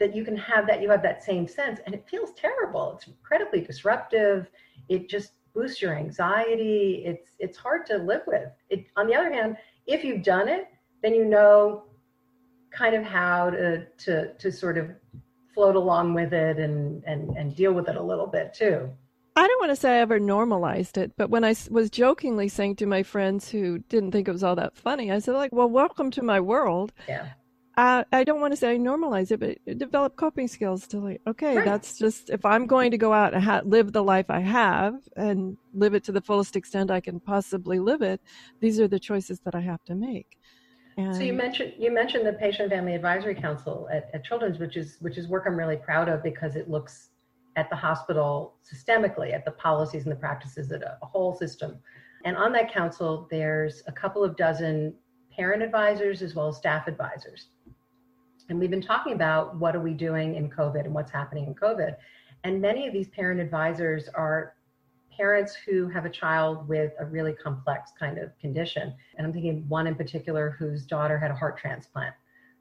that you can have that you have that same sense and it feels terrible it's incredibly disruptive it just boosts your anxiety it's it's hard to live with it on the other hand if you've done it then you know kind of how to to to sort of float along with it and and and deal with it a little bit too. I don't want to say I ever normalized it, but when I was jokingly saying to my friends who didn't think it was all that funny, I said like, "Well, welcome to my world." Yeah. Uh, I don't want to say I normalize it, but develop coping skills to like, okay, right. that's just if I'm going to go out and ha- live the life I have and live it to the fullest extent I can possibly live it, these are the choices that I have to make. And so you mentioned you mentioned the Patient Family Advisory Council at, at Children's, which is which is work I'm really proud of because it looks at the hospital systemically, at the policies and the practices, at a, a whole system. And on that council, there's a couple of dozen parent advisors as well as staff advisors. And we've been talking about what are we doing in COVID and what's happening in COVID. And many of these parent advisors are parents who have a child with a really complex kind of condition. And I'm thinking one in particular whose daughter had a heart transplant.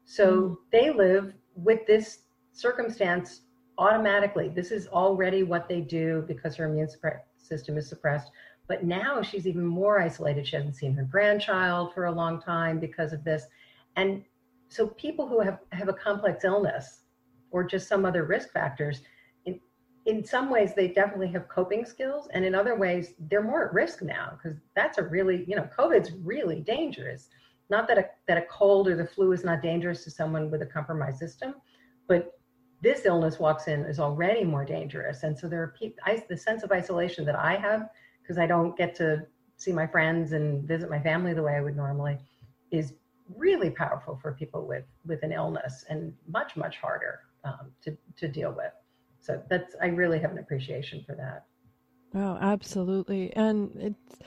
So mm. they live with this circumstance automatically. This is already what they do because her immune system is suppressed. But now she's even more isolated. She hasn't seen her grandchild for a long time because of this. And so people who have, have a complex illness or just some other risk factors, in some ways they definitely have coping skills and in other ways they're more at risk now because that's a really you know covid's really dangerous not that a, that a cold or the flu is not dangerous to someone with a compromised system but this illness walks in is already more dangerous. And so there are people, I, the sense of isolation that I have because I don't get to see my friends and visit my family the way I would normally is really powerful for people with with an illness and much much harder um, to to deal with. So that's I really have an appreciation for that. Oh, absolutely, and it's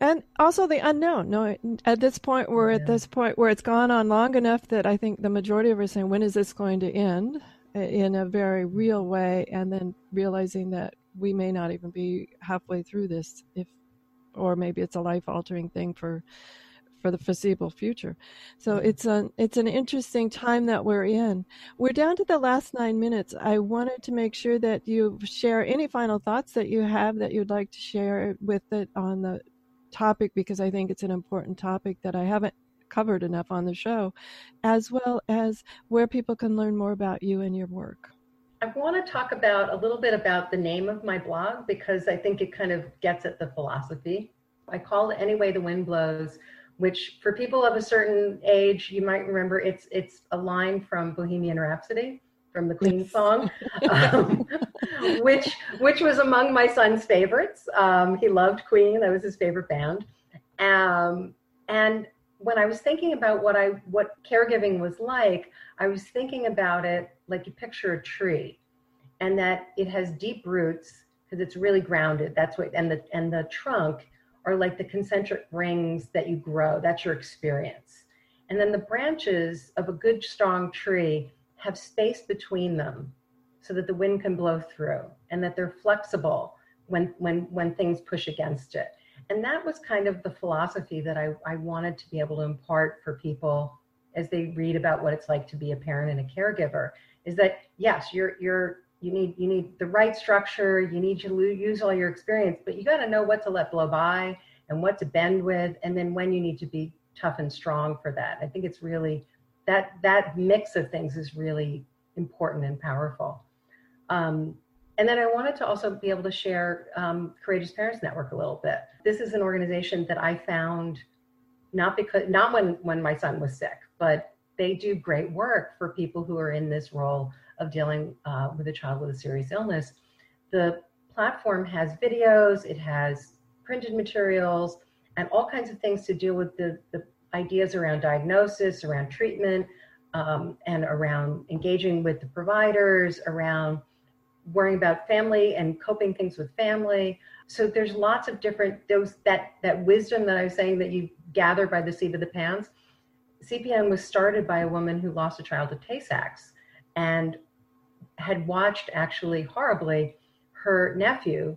and also the unknown. No, at this point, we're yeah. at this point where it's gone on long enough that I think the majority of us are saying, when is this going to end? In a very real way, and then realizing that we may not even be halfway through this, if, or maybe it's a life-altering thing for for the foreseeable future. So mm-hmm. it's an it's an interesting time that we're in. We're down to the last nine minutes. I wanted to make sure that you share any final thoughts that you have that you'd like to share with it on the topic because I think it's an important topic that I haven't covered enough on the show, as well as where people can learn more about you and your work. I want to talk about a little bit about the name of my blog because I think it kind of gets at the philosophy. I call it Any Way the Wind Blows which for people of a certain age, you might remember it's it's a line from Bohemian Rhapsody from the Queen song, um, which which was among my son's favorites. Um, he loved Queen; that was his favorite band. Um, and when I was thinking about what I what caregiving was like, I was thinking about it like you picture a tree, and that it has deep roots because it's really grounded. That's what and the and the trunk are like the concentric rings that you grow. That's your experience. And then the branches of a good, strong tree have space between them so that the wind can blow through and that they're flexible when, when, when things push against it. And that was kind of the philosophy that I, I wanted to be able to impart for people as they read about what it's like to be a parent and a caregiver is that yes, you're, you're, you need you need the right structure you need to use all your experience but you got to know what to let blow by and what to bend with and then when you need to be tough and strong for that. I think it's really that that mix of things is really important and powerful. Um, and then i wanted to also be able to share um, courageous parents network a little bit. This is an organization that i found not because not when when my son was sick but they do great work for people who are in this role of dealing uh, with a child with a serious illness. The platform has videos, it has printed materials, and all kinds of things to deal with the, the ideas around diagnosis, around treatment, um, and around engaging with the providers, around worrying about family and coping things with family. So there's lots of different those that that wisdom that I was saying that you gather by the seat of the pants. CPN was started by a woman who lost a child to Tay Sachs, and had watched actually horribly her nephew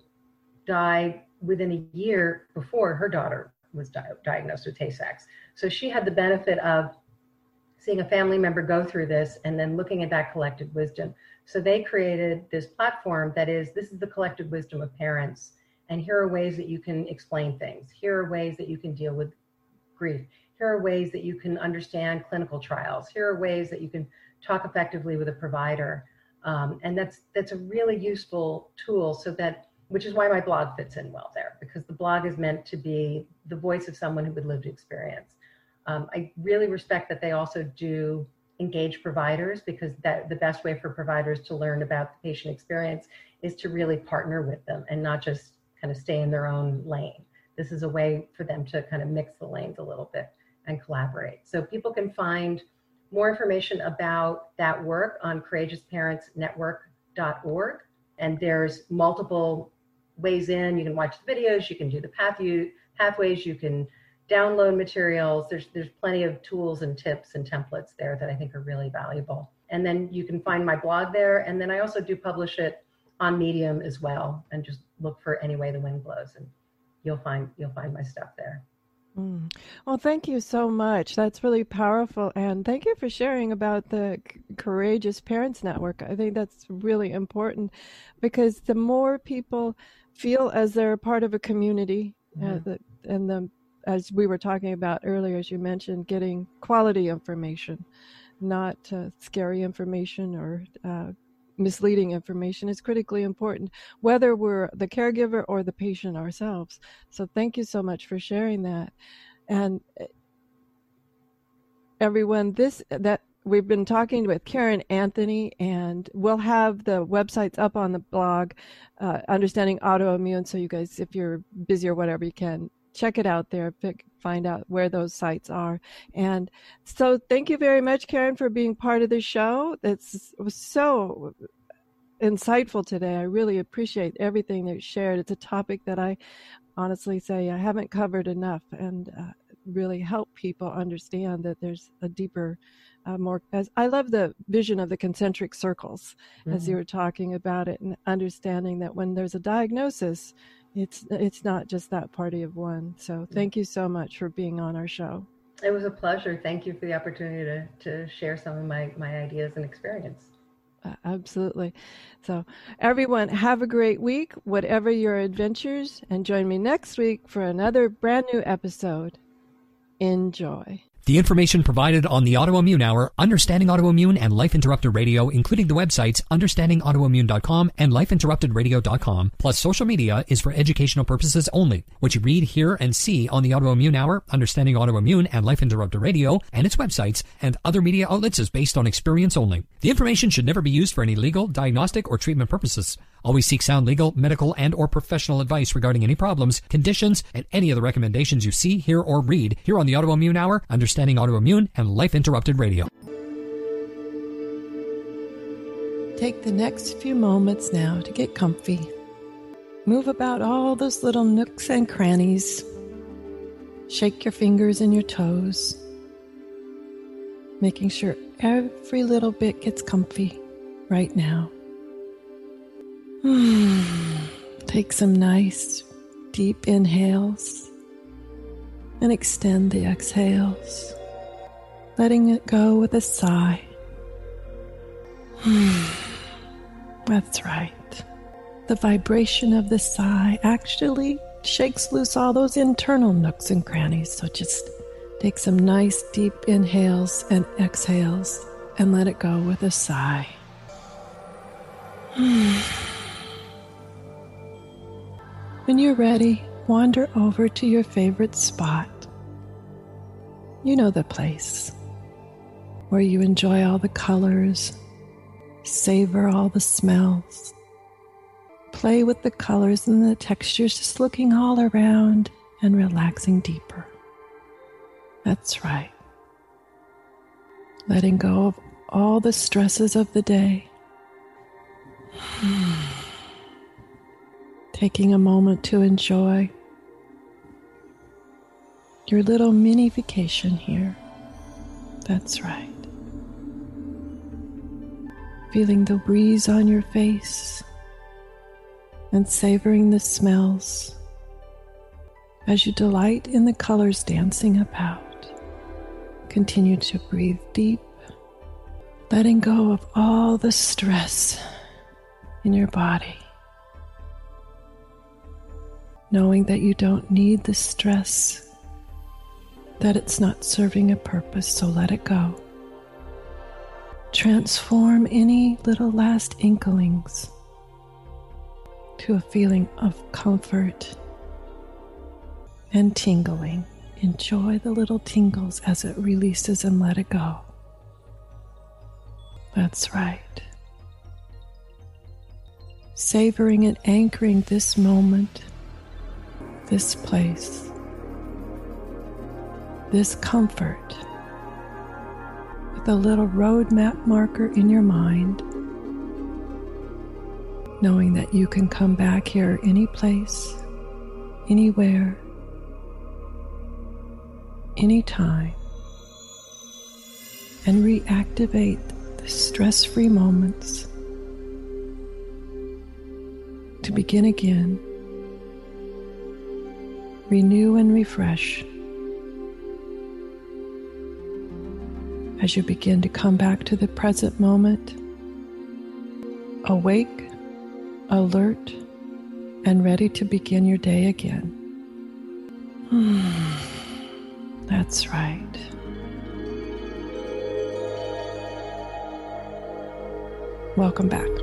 die within a year before her daughter was di- diagnosed with Tay-Sachs. So she had the benefit of seeing a family member go through this and then looking at that collected wisdom. So they created this platform that is this is the collected wisdom of parents and here are ways that you can explain things. Here are ways that you can deal with grief. Here are ways that you can understand clinical trials. Here are ways that you can talk effectively with a provider. Um, and that's that's a really useful tool so that which is why my blog fits in well there because the blog is meant to be the voice of someone who would lived experience. Um, I really respect that they also do engage providers because that the best way for providers to learn about the patient experience is to really partner with them and not just kind of stay in their own lane. This is a way for them to kind of mix the lanes a little bit and collaborate. So people can find more information about that work on courageousparentsnetwork.org. And there's multiple ways in. You can watch the videos, you can do the path you, pathways, you can download materials. There's there's plenty of tools and tips and templates there that I think are really valuable. And then you can find my blog there. And then I also do publish it on Medium as well. And just look for Any Way the Wind Blows and you'll find you'll find my stuff there. Mm. Well, thank you so much. That's really powerful. And thank you for sharing about the Courageous Parents Network. I think that's really important because the more people feel as they're part of a community, uh, mm-hmm. uh, the, and the, as we were talking about earlier, as you mentioned, getting quality information, not uh, scary information or uh, misleading information is critically important, whether we're the caregiver or the patient ourselves. So thank you so much for sharing that. And eh, everyone, this that we've been talking with Caryn Anthony, and we'll have the websites up on the blog, uh, Understanding Autoimmune. So you guys, if you're busy or whatever, you can check it out there, pick, find out where those sites are. And so, thank you very much, Caryn, for being part of the show. It's, it was so insightful today. I really appreciate everything that you shared. It's a topic that I honestly say I haven't covered enough, and uh, really help people understand that there's a deeper uh, more as i love the vision of the concentric circles mm-hmm. as you were talking about it and understanding that when there's a diagnosis it's it's not just that party of one so thank you so much for being on our show it was a pleasure thank you for the opportunity to, to share some of my, my ideas and experience uh, absolutely. So, everyone, have a great week, whatever your adventures, and join me next week for another brand new episode. Enjoy. The information provided on the Autoimmune Hour, Understanding Autoimmune, and Life Interrupted Radio, including the websites understandingautoimmune.com and lifeinterruptedradio.com, plus social media, is for educational purposes only. What you read, hear, and see on the Autoimmune Hour, Understanding Autoimmune, and Life Interrupted Radio, and its websites, and other media outlets is based on experience only. The information should never be used for any legal, diagnostic, or treatment purposes. Always seek sound legal, medical, and or professional advice regarding any problems, conditions, and any other recommendations you see, hear, or read here on the Autoimmune Hour, Understanding Autoimmune, and Life Interrupted Radio. Take the next few moments now to get comfy. Move about all those little nooks and crannies. Shake your fingers and your toes, making sure every little bit gets comfy right now. Take some nice deep inhales and extend the exhales, letting it go with a sigh. That's right. The vibration of the sigh actually shakes loose all those internal nooks and crannies. So just take some nice deep inhales and exhales and let it go with a sigh. When you're ready, wander over to your favorite spot. You know the place where you enjoy all the colors, savor all the smells, play with the colors and the textures, just looking all around and relaxing deeper. That's right. Letting go of all the stresses of the day. Hmm. Taking a moment to enjoy your little mini vacation here. That's right. Feeling the breeze on your face and savoring the smells as you delight in the colors dancing about. Continue to breathe deep, letting go of all the stress in your body knowing that you don't need the stress, that it's not serving a purpose, so let it go. Transform any little last inklings to a feeling of comfort and tingling. Enjoy the little tingles as it releases and let it go. That's right. Savoring and anchoring this moment this place, this comfort, with a little roadmap marker in your mind, knowing that you can come back here any place, anywhere, anytime, and reactivate the stress free moments to begin again renew and refresh as you begin to come back to the present moment, awake, alert, and ready to begin your day again. That's right. Welcome back.